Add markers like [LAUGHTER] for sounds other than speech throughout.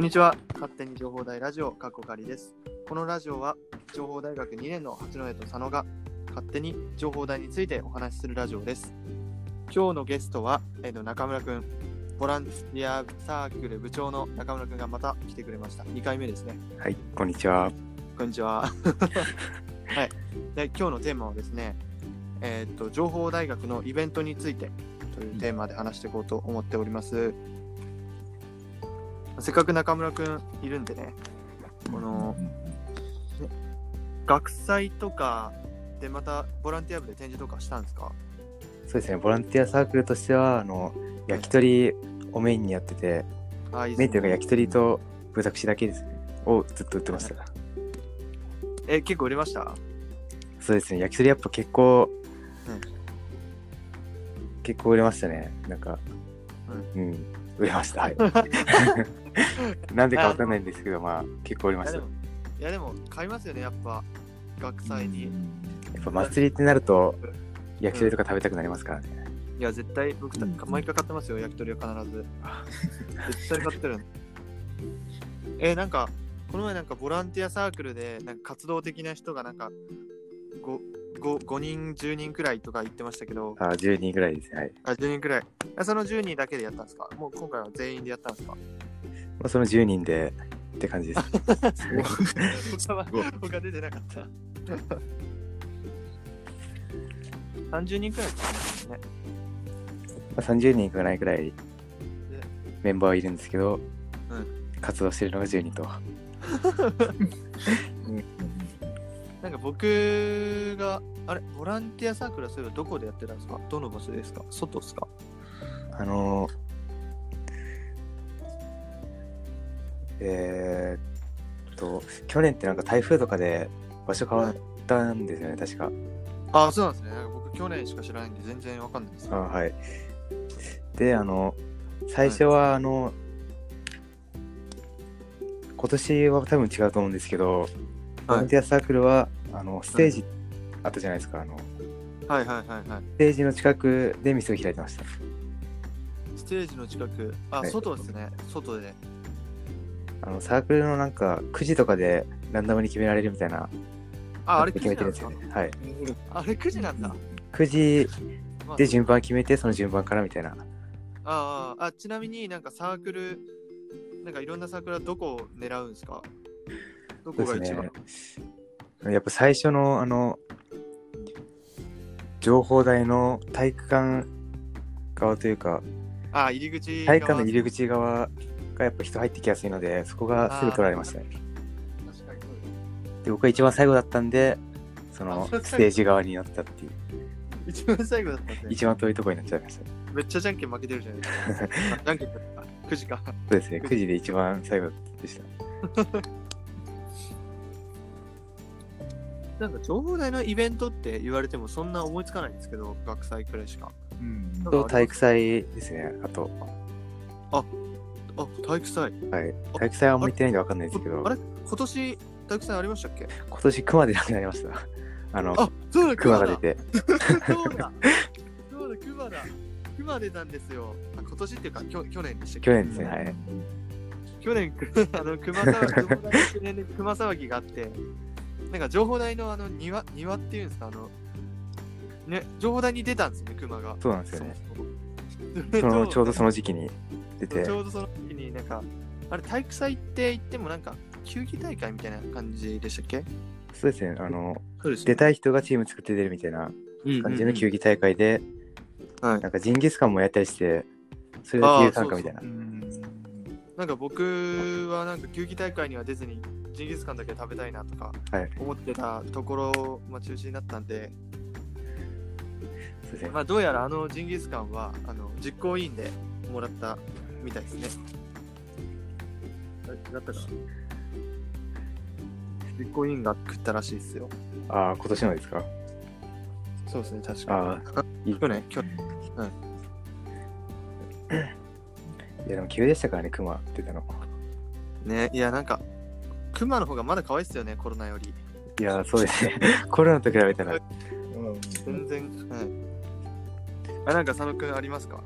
こんにちは。勝手に情報大ラジオ、かっこかりです。このラジオは、情報大学2年の八戸と佐野が、勝手に情報大についてお話しするラジオです。今日のゲストは、えーと中村くん、ボランティアサークル部長の中村くんがまた来てくれました。2回目ですね。はい、こんにちは。こんにちは。[LAUGHS] はい。で、今日のテーマはですね、えっ、と、情報大学のイベントについてというテーマで話していこうと思っております。せっかく中村くんいるんでね、この学祭とかでまたボランティア部で展示とかしたんですか？そうですね、ボランティアサークルとしては、あの、焼き鳥をメインにやってて、あ、いいメインというか焼き鳥と豚串だけですね、をずっと売ってました。え、結構売れました？そうですね、焼き鳥やっぱ結構、うん。結構売れましたね。なんか、うん、売れました。はい。[LAUGHS] [LAUGHS] なんでかわかんないんですけど、まあ、結構売れました。いやでも、いやでも買いますよね、やっぱ学祭に。やっぱ祭りってなると、焼き鳥とか食べたくなりますからね。いや、絶対僕た、うん毎回買ってますよ、焼き鳥は必ず。[LAUGHS] 絶対買ってる。え、なんか、この前なんかボランティアサークルで、なんか活動的な人がなんか、5, 5, 5人、10人くらいとか言ってましたけど、あ、10人ぐらいですね。はい。あ、10人くらい。あその10人だけでやったんですか？もう今回は全員でやったんですか？まあ、その10人でって感じです。他 [LAUGHS] は他出てなかった。30人くらいですね。まあ、30人いかないくらいメンバーはいるんですけど、うん活動してるのが10人と。[LAUGHS] なんか僕が、あれ、ボランティアサークルはそういえばどこでやってたんですか？どの場所ですか？外ですか？あのーえーっと、去年ってなんか台風とかで場所変わったんですよね、確か。あ、そうなんですね。僕去年しか知らないんで全然わかんないです。あはい。で、あの、最初は、あの、今年は多分違うと思うんですけど、ボランティアサークルは、あの、ステージあったじゃないですか、あの、はいはいはいはい。ステージの近くで店を開いてました。ステージの近く、あ、はい外ですね。外で。あのサークルのなんか9時とかでランダムに決められるみたいなあ、あれ9決めてるんですすよね。はい。あれ9時なんだ。9時まあで順番決めて、その順番からみたいな。あああ、ちなみになんかサークル、なんかいろんなサークルはどこを狙うんですか？どこが一番、やっぱ最初のあの情報台の体育館側というか、ああ、入り口体育館の入り口側がやっぱ人入ってきやすいので、そこがすぐ取られましたね。確かにそうですで、僕は一番最後だったんで、そのステージ側になったっていう、一番最後だったんで。一番遠いところになっちゃいました。めっちゃじゃんけん負けてるじゃないですか。あ [LAUGHS] じゃんけんだった。9時か。そうですね、9時で一番最後でした。[LAUGHS] なんか情報大のイベントって言われてもそんな思いつかないんですけど、学祭くらいしか。うんなんかと体育祭ですね、あと。あ、体育祭。はい。体育祭はあんま行ってないんでわかんないですけど、あれ今年体育祭ありましたっけ？今年熊でなくなりました。[LAUGHS] あの、あ、そうだ、熊。が出て。[LAUGHS] そうだ。[LAUGHS] そうだ、熊だ。熊出たんですよ。あ今年っていうか、きょ去年でしたっけ？去年ですね、はい。去年、あの熊騒ぎ、熊騒ぎがあって、なんか情報大のあの庭、庭っていうんですか、あの、ね、情報大に出たんですよね、熊が。そうなんですよね。そそのちょうどそのの時期に出てち、ょうどその時になんか、あれ、体育祭って言ってもなんか、球技大会みたいな感じでしたっけ？そうですね、あの、そうです出たい人がチーム作って出るみたいな感じの球技大会で、はい。なんかジンギスカンもやったりして、それで自由参加みたいな。なんか僕はなんか球技大会には出ずにジンギスカンだけ食べたいなとかはい。思ってたところ、まあ、中止になったんで。まあ、どうやらあのジンギスカンはあの実行委員でもらったみたいですね。あれ違ったかな実行委員が食ったらしいですよ。ああ、今年のですか？そうですね、確かああ、いい。去年、去年。いや、でも急でしたからね、熊出たの。ね、いや、なんか、熊の方がまだ可愛いっすよね、コロナより。いや、そうですね。[LAUGHS] コロナと比べたら、全然、はい。あ、なんか佐野くんありますか？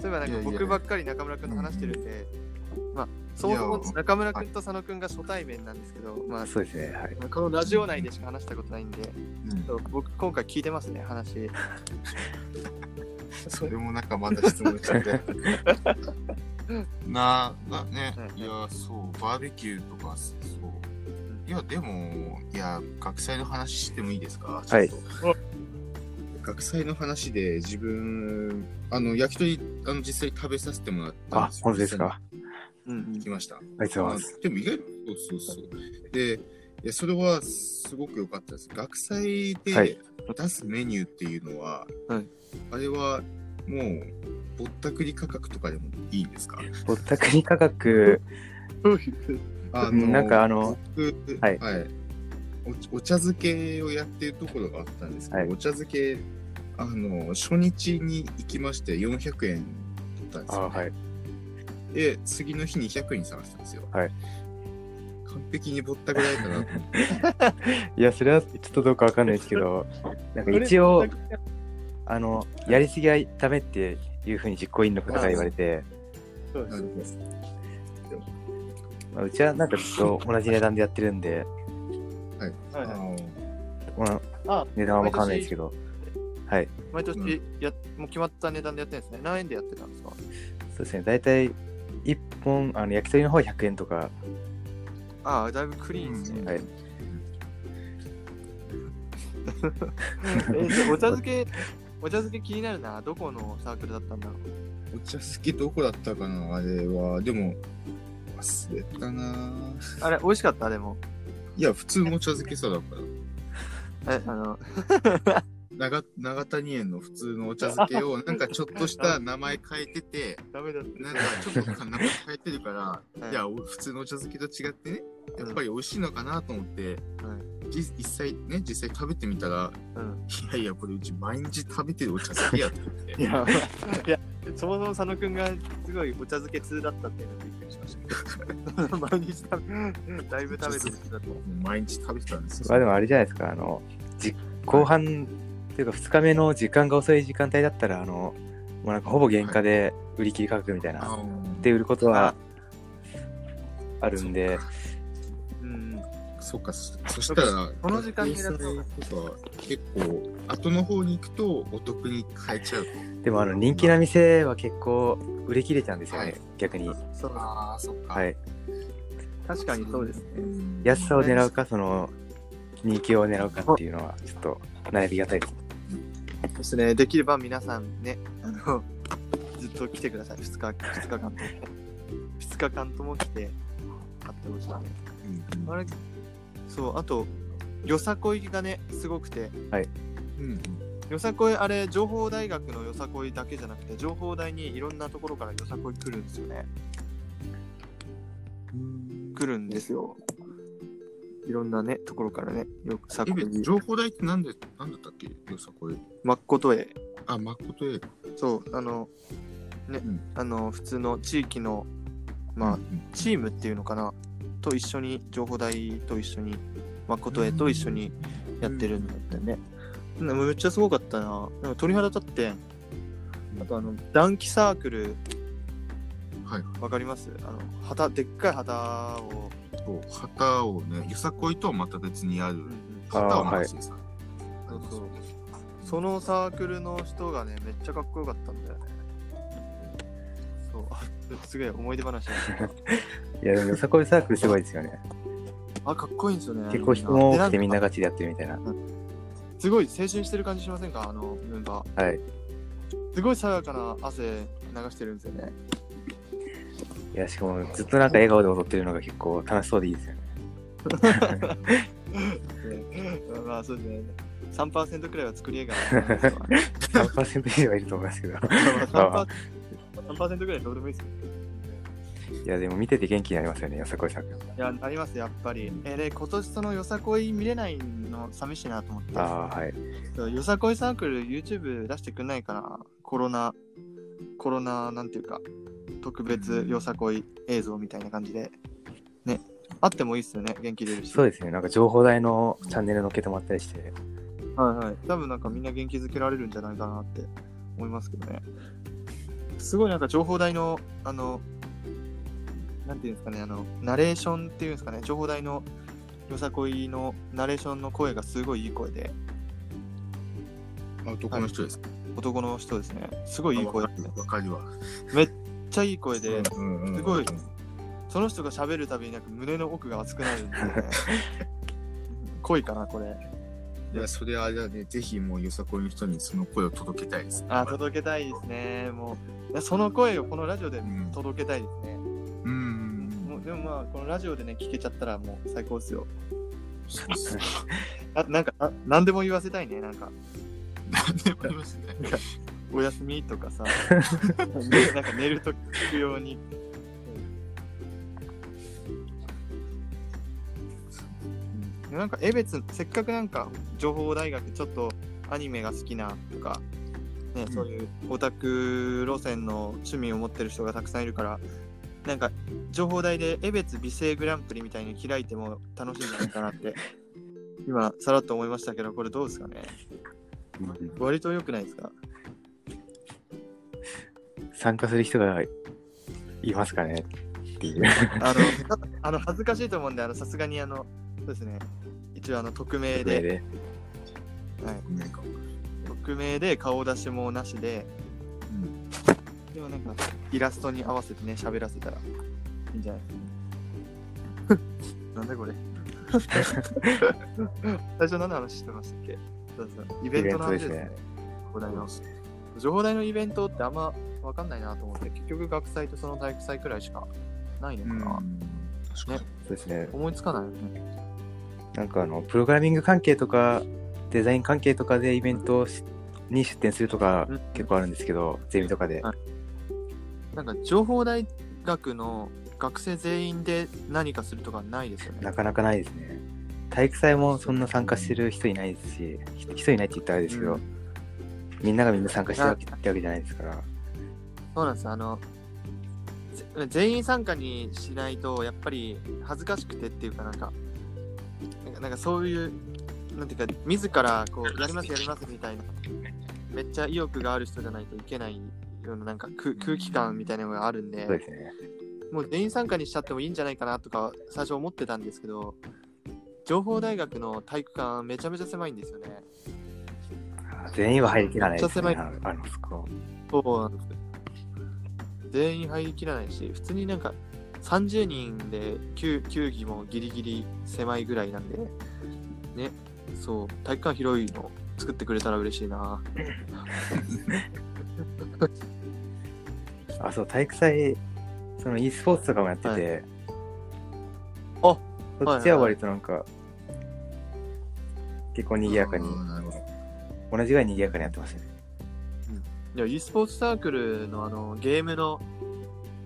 そういえばなんか僕ばっかり中村くんと話してるんで、まあ、そもそも中村君と佐野君が初対面なんですけど、まあ、そうですね。はい。このラジオ内でしか話したことないんで、うん僕今回聞いてますね、話。[LAUGHS] それもなんかまた質問しちゃって。な、な、ねう、んいや、そう、バーベキューとか、そう。いや、でも、いや、学祭の話してもいいですか？はいちょっと学祭の話で自分、あの、焼き鳥、あの、実際食べさせてもらったんあです、よ。本当ですか？うん行きました。ありがとうございます。あでも意外と、そうそうそう。で、いや、それはすごく良かったです。学祭はいで出すメニューっていうのは、はいあれはもう、ぼったくり価格とかでもいいんですか？ぼったくり価格、[LAUGHS] あうんなんかあの、僕はいおお茶漬けをやってるところがあったんですけど、はいお茶漬け、あの、初日に行きまして400円取ったんですよ、あはい。で、次の日に100円に探したんですよ。はい完璧にぼったくられたなと思って。[LAUGHS] いや、それはちょっとどうかわかんないですけど、[LAUGHS] なんか一応、あの、やりすぎはダメっていうふうに実行委員の方から言われて、そうですまあ、うちはなんかずっと同じ値段でやってるんで、はいあはいまあ、あ値段はわんないですけど、はい。毎年や、もう決まった値段でやってるんですね。何円でやってたんですか？そうですね、大体1本、あの焼き鳥の方は100円とか、ああ、だいぶクリーンですね。はい。えでお茶漬け、お茶漬け気になるな。どこのサークルだったんだろう？お茶漬けどこだったかな？あれは。でも、忘れたなあれ、美味しかった？でも。いや、普通のお茶漬けさだから。[LAUGHS] え、あの、長長谷園の普通のお茶漬けを、なんかちょっとした名前変えてて、[LAUGHS] ダメだった。なんかちょっと名前変えてるから、[LAUGHS] はいいや、お普通のお茶漬けと違ってね、やっぱり美味しいのかなと思って、はいじ実際ね、実際食べてみたら、うん。いやいや、これうち毎日食べてるお茶漬けやと思って。いや、いや、そもそも佐野くんがすごいお茶漬け通だったっていうのをびっくりしました。毎日食べ、だいぶ食べてる人だと。毎日食べてたんですよ。まあでもあれじゃないですか、あの、じ後半っていうか2日目の時間が遅い時間帯だったら、あの、もうなんかほぼ原価で売り切り価格みたいな、あーで売ることはあるんで、うん。そっか、そそしたら、この時間にやると学祭とか結構、後の方に行くとお得に買えちゃうと。でもあの人気な店は結構売り切れちゃうんですよね、はい逆に。そう。ああ、そっか。はい。確かにそうですね。うん安さを狙うか、その、人気を狙うかっていうのは、ちょっと悩みがたいです。ですね。できれば皆さんね、あの、ずっと来てください。2日、二日間とも。2日間とも来て、買ってほしいね。うんあれそう、あと、よさこいがね、すごくて、うんよさこい、あれ、情報大学のよさこいだけじゃなくて、情報大にいろんなところからよさこい来るんですよね。来るんですよ。いろんなね、ところからね、よさこえい、情報代ってなんで、なんだったっけよさこれ。まっことへ、あ、まことえ。そう、あの、ね、うんあの、普通の地域の、まあ、うんチームっていうのかな、と一緒に、情報大と一緒に、まことへと一緒にやってるんだってね。でもめっちゃすごかったな。なんか鳥肌立って、あとあの、暖気サークル、はい。わかります？あの、旗、でっかい旗を、そう旗をね、よさこいとはまた別にある旗を回してさ。そうそう。そのサークルの人がね、めっちゃかっこよかったんだよね。そう、あ [LAUGHS] すげえ思い出話なんだけど [LAUGHS] いや、でもよさこいサークルすごいですよね。あ、かっこいいんですよね。結構人も多くてみんなが。ガチでやってるみたいな。すごい青春してる感じしませんか？あのメンバー。はい。すごい爽やかな汗流してるんですよね。いや、しかもずっとなんか笑顔で踊ってるのが結構楽しそうでいいですよね。で [LAUGHS] まあそうですね。3%くらいは作り笑顔なんですよ。3%以上はいると思いますけど。[LAUGHS] まあ 3%, 3くらいどうでもいいですよ。いや、でも見てて元気になりますよね、よさこいサークル。いや、なります、やっぱり。えーで、今年そのよさこい見れないの寂しいなと思って。ああ、はい。よさこいサークル YouTube 出してくんないかな？コロナ、コロナなんていうか、特別よさこい映像みたいな感じで。ね。あってもいいっすよね、元気出るし。そうですね、なんか情報台のチャンネル載っけてもらったりして。はいはい。多分なんかみんな元気づけられるんじゃないかなって思いますけどね。すごいなんか情報台の、あの、なんていうんですかね、あの、ナレーションっていうんですかね、情報台のよさこいのナレーションの声がすごいいい声で、あ男の人ですか、男の人ですね。すごいいい声わでわかるわ。めっちゃいい声で、すごいその人が喋るたびになんか胸の奥が熱くなるんで、ね、濃いかな、これ。いや、それはあれだね、ぜひもうよさこいの人にその声を届けたいです。あ、届けたいですね。もう、その声をこのラジオでうん届けたいですね。このラジオでね、聞けちゃったらもう最高ですよ。あ [LAUGHS] なんかあ、なんでも言わせたいね。なんか、何でもありますね。おやすみとかさ、[LAUGHS] ねなんか寝ると聞くように。うんなんか、江別、せっかくなんか、情報大学、ちょっとアニメが好きなとか、ね、うんそういうオタク路線の趣味を持ってる人がたくさんいるから、なんか、情報大で江別美声グランプリみたいに開いても楽しいんじゃないかなって、[LAUGHS] 今、さらっと思いましたけど、これどうですかね？うん。割と良くないですか？参加する人がいますかね？っていう。あの、[LAUGHS] あの恥ずかしいと思うんで、あの、さすがにあの、そうですね、一応あの、匿名で、で。はい、匿名で顔出しもなしで、でもなんか、イラストに合わせてね、喋らせたらいいんじゃないですか、ね。なんだこれ。[LAUGHS] 最初何の話してましたっけ？そうそう、イベントの話ですね。情報大の。情報大のイベントってあんまわかんないなと思って、結局学祭とその体育祭くらいしかないのかな。確かに。そうですね。思いつかないよね。なんかあの、プログラミング関係とか、デザイン関係とかでイベントしに出展するとかうん結構あるんですけど、ゼミとかで。はいなんか情報大学の学生全員で何かするとかないですよね。なかなかないですね。体育祭もそんな参加してる人いないですし、ひ人いないって言ったらあれですけど、うんみんながみんな参加してるわけってわけじゃないですから。そうなんですあのぜ全員参加にしないとやっぱり恥ずかしくてっていうかなんかなんかなんかそういうなんていうか自らこうやりますやりますみたいなめっちゃ意欲がある人じゃないといけないようななんか空空気感みたいなのがあるんでそうですね。もう全員参加にしちゃってもいいんじゃないかなとか最初思ってたんですけど情報大学の体育館めちゃめちゃ狭いんですよね。あ全員は入りきらないですね。めっちゃあのあのそこ。そうなんですよ。全員入りきらないし、普通になんか30人で球球技もギリギリ狭いぐらいなんで、ね、そう、体育館広いの作ってくれたら嬉しいな。[LAUGHS] [LAUGHS] あ、そう、体育祭、その e スポーツとかもやってて、あそっちは割となんか、結構賑やかに。同じぐらい賑やかにやってましたね。いや、e スポーツサークルのあのゲームの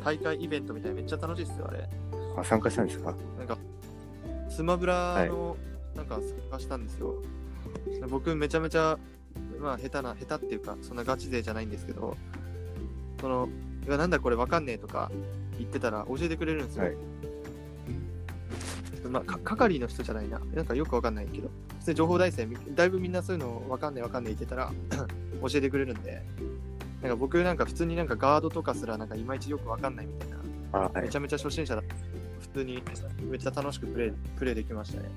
大会イベントみたいなめっちゃ楽しいっすよ、あれ。あ、参加したんですか？なんか、スマブラの、なんか参加したんですよ。僕めちゃめちゃ、まあ下手な、下手っていうか、そんなガチ勢じゃないんですけど、その、いや、なんだこれわかんねえとか言ってたら教えてくれるんですよ。はいまあ、か係の人じゃないな。なんかよくわかんないけど、普通に情報大生、みだいぶみんなそういうのわかんねえわかんねえ言ってたら [CLEARS THROAT] 教えてくれるんで、なんか僕なんか普通になんかガードとかすらなんかいまいちよくわかんないみたいな。あ、はいめち。ゃめちゃ初心者だ普通にめっちゃ楽しくプレイプレイできましたね。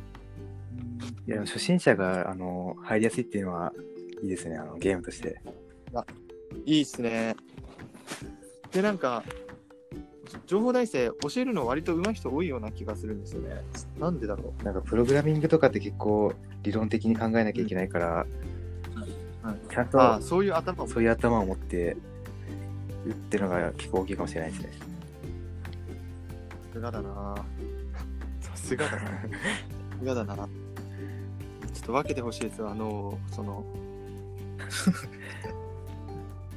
いや、初心者が、あの、入りやすいっていうのはいいですね、あの、ゲームとして。いいっすね。で、なんか、情報大生教えるの割と上手い人多いような気がするんですよね。なんでだろなんか、プログラミングとかって結構理論的に考えなきゃいけないから、はいちゃんう。ああ、とそういう頭もそういう頭を持って打ってるのが結構大きいかもしれないですね。さすがだな。さすがだな。[LAUGHS] さすがだな。ちょっと分けてほしいですよ、あの、その、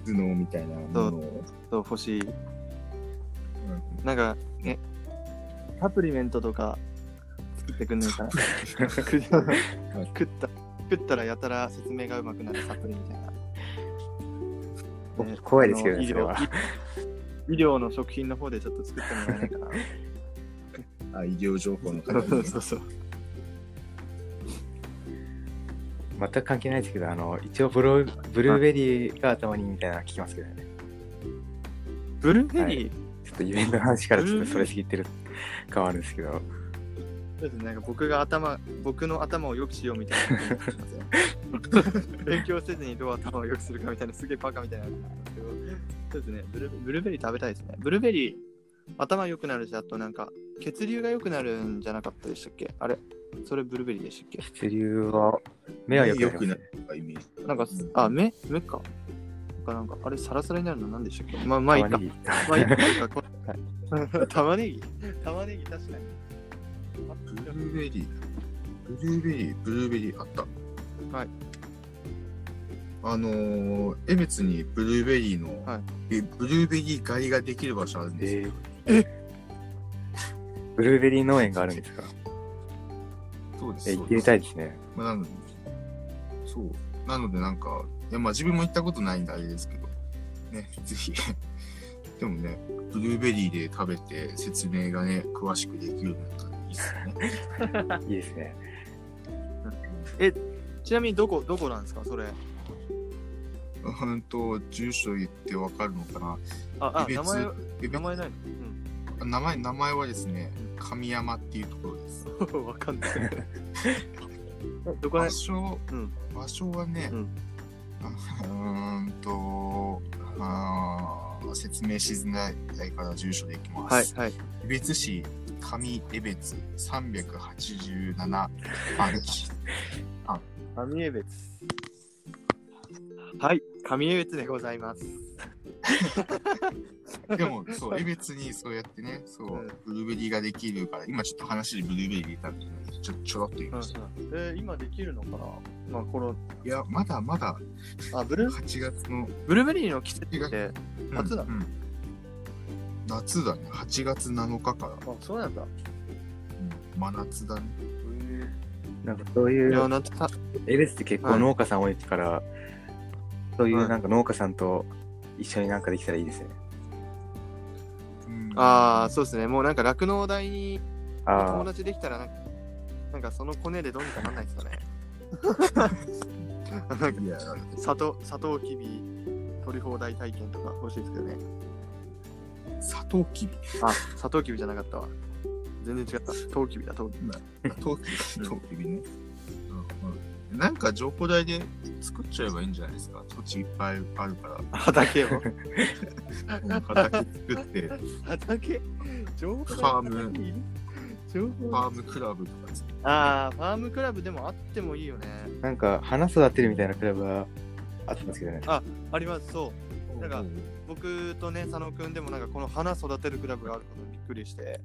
頭脳みたいなものを。そう欲しい。うんなんか、ね、サプリメントとか作ってくんないか？な。食った食ったらやたら説明がうまくなるサプリみたいな。ね怖いですけどね、それは。療医療の食品の方でちょっと作ってもらえないかな。[LAUGHS] あ、医療情報のそうそうそう。全く関係ないですけど、あの、一応ブローブルーベリーが頭にいいみたいなの聞きますけどね。ブルーベリー、ちょっとイベントの話からちょっとそれすぎてる感はあるんですけど、そうですね、なんか僕が頭、僕の頭を良くしようみたいな。[LAUGHS] 勉強せずにどう頭を良くするかみたいな、すげえバカみたいな話なんですけど、そうですねブル、ブルーベリー食べたいですね。ブルーベリー、頭良くなるし、あとなんか、血流が良くなるんじゃなかったでしたっけ？あれ？それブルーベリーでしたっけ？血流は、目は良くなりますね良くなるイメージ。なんか、あ、目？目か。なんか、なんかあれ、サラサラになるの何でしたっけ？まあ、まあいいか玉。ねぎまあいいか。玉ねぎ [LAUGHS] [LAUGHS] 玉ねぎ、確かに。ブルーベリー。ブルーベリー、ブルーベリーあった。はい。あのー、江別にブルーベリーの、はいえブルーベリー狩りができる場所あるんですよ。えブルーベリー農園があるんですか？そうです。え行ってみたいですね。まあ、なので、そう。なので、なんか、いや、まあ自分も行ったことないんであれですけど、ね、ぜひ。[LAUGHS] でもね、ブルーベリーで食べて説明がね、詳しくできるようになったらいいですよね。[LAUGHS] いいですね。ちなみにどこ、どこなんですか？それ。うんと、住所言ってわかるのかな？あ、あ、別名前、え名前ない名前、名前はですね、神山っていうところです。の [LAUGHS] わかんない。どこね場所、うん場所はね、うんあうーんと、あー説明しづらいから住所でいきます。はい、はい。江別市上江別387番地。上江別。はい、上江別でございます。[LAUGHS] でも、そう、江別にそうやってね、そう、うんブルーベリーができるから、今ちょっと話でブルーベリー入れたんで、ちょちょろっと言いました。えー今できるのかな？まあ、この、いや、まだまだあ、ブルー、8月のブルーベリーの季節って、夏だうんうん。夏だね、8月7日から、あ、そうなんだ。うん真夏だね。なんかそういいや、う、夏た、エベスって結構農家さん多いから、そういうなんか農家さんと一緒になんかできたらいいですよね。うんああ、そうですね。もうなんか酪農大に友あ達できたらなんか、なんかそのコネでどうにかなんないですかね。なんかいや、砂糖、砂糖きび取り放題体験とか欲しいですけどね。サトウキビ？あ、砂糖きびじゃなかったわ。全然違った。トウキビだ、トウキビ。トウキビ、トウキビね。なんか情報台で作っちゃえばいいんじゃないですか？土地いっぱいあるから。畑を？うん畑作って、畑？情報ファームファームクラブとか作って。ああ、ファームクラブでもあってもいいよね。あ、なんか花育てるみたいなクラブはあったんですけどね。あります、そう。なんか僕とね、佐野くんでもなんかこの花育てるクラブがあることにびっくりして、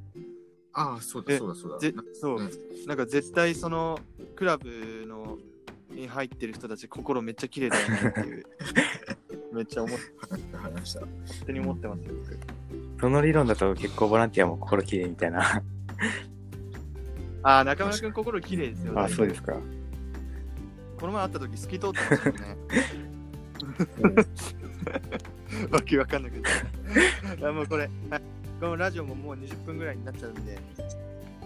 ああ、そうだえそうだそうだ。ぜそううんなんか絶対そのクラブのに入ってる人たち心めっちゃ綺麗だよねっていう、[LAUGHS] めっちゃ思っ話した。勝手に思ってますよ、僕。その理論だと結構ボランティアも心きれいみたいな。ああ、中村くん心綺麗ですよ、あ、そうですか。この前会った時透き通ってましたよね。わけわかんなくて。あもうこれ、はい、このラジオももう20分ぐらいになっちゃうんで、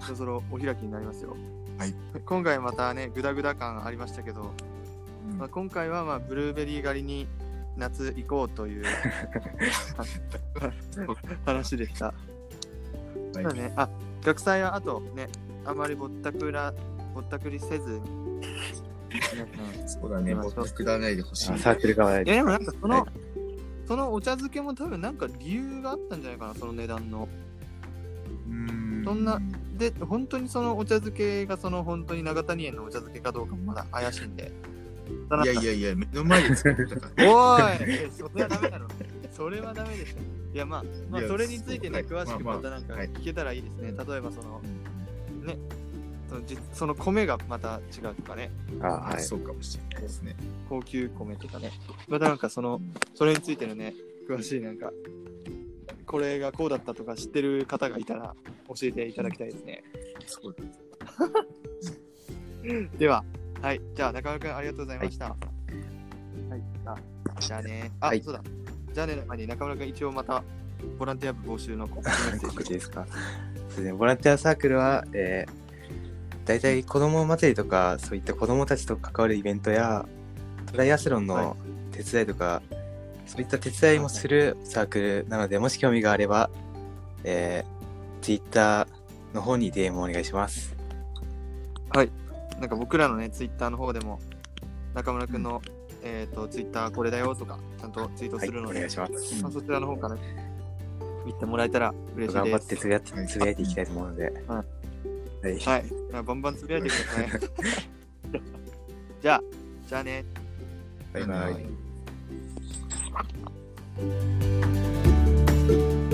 そろそろお開きになりますよ。はい。今回またね、グダグダ感ありましたけど、うんまあ、今回はまあブルーベリー狩りに夏行こうという [LAUGHS] 話でした。はいそうだね、あ、学祭はあとね、あまりぼったくら、ぼったくりせずそうだね、ぼったくらないでほしい。あサークル側で。いやでもなんかその、はいそのお茶漬けも多分なんか理由があったんじゃないかな、その値段の。うんそんなで、本当にそのお茶漬けがその本当に長谷園のお茶漬けかどうかもまだ怪しいんで。いやいやいや、目の前で作ったから。[LAUGHS] おいえそれはダメだろ。それはダメでしょ。いやまあ、まあ、それについてね、詳しくまあまあまたなんかはい聞けたらいいですね。例えばその、うんそのじその米がまた違うとかね、あ、あはい。そうかもしれないですね。高級米とかね。またなんかその、それについてのね、詳しいなんか、これがこうだったとか知ってる方がいたら教えていただきたいですね。そうだでは、はい。じゃあ、中村くんありがとうございました。はい。あじゃあね。あ、はいそうだ。じゃあね、前に中村くん一応また、ボランティア部募集の告知ですか。そうですね、ボランティアサークルは、えー、大体子供祭りとか、そういった子供たちと関わるイベントや、トライアスロンはの手伝いとか、そういった手伝いもするサークルなので、もし興味があれば、えー、Twitter の方に DM お願いします。なんか僕らのね、ツイッターの方でも、中村くんの、えっ、と、ツイッターこれだよとか、ちゃんとツイートはい、するので、お願いします。まあ、そちらの方から見てもらえたら嬉しい頑張です。ってつぶやってつぶやいていきたいと思うので。うんはい。はい。まあバンバンつぶやいてください。[LAUGHS] じゃあ、じゃあね。バイバイ。イ。フフフ。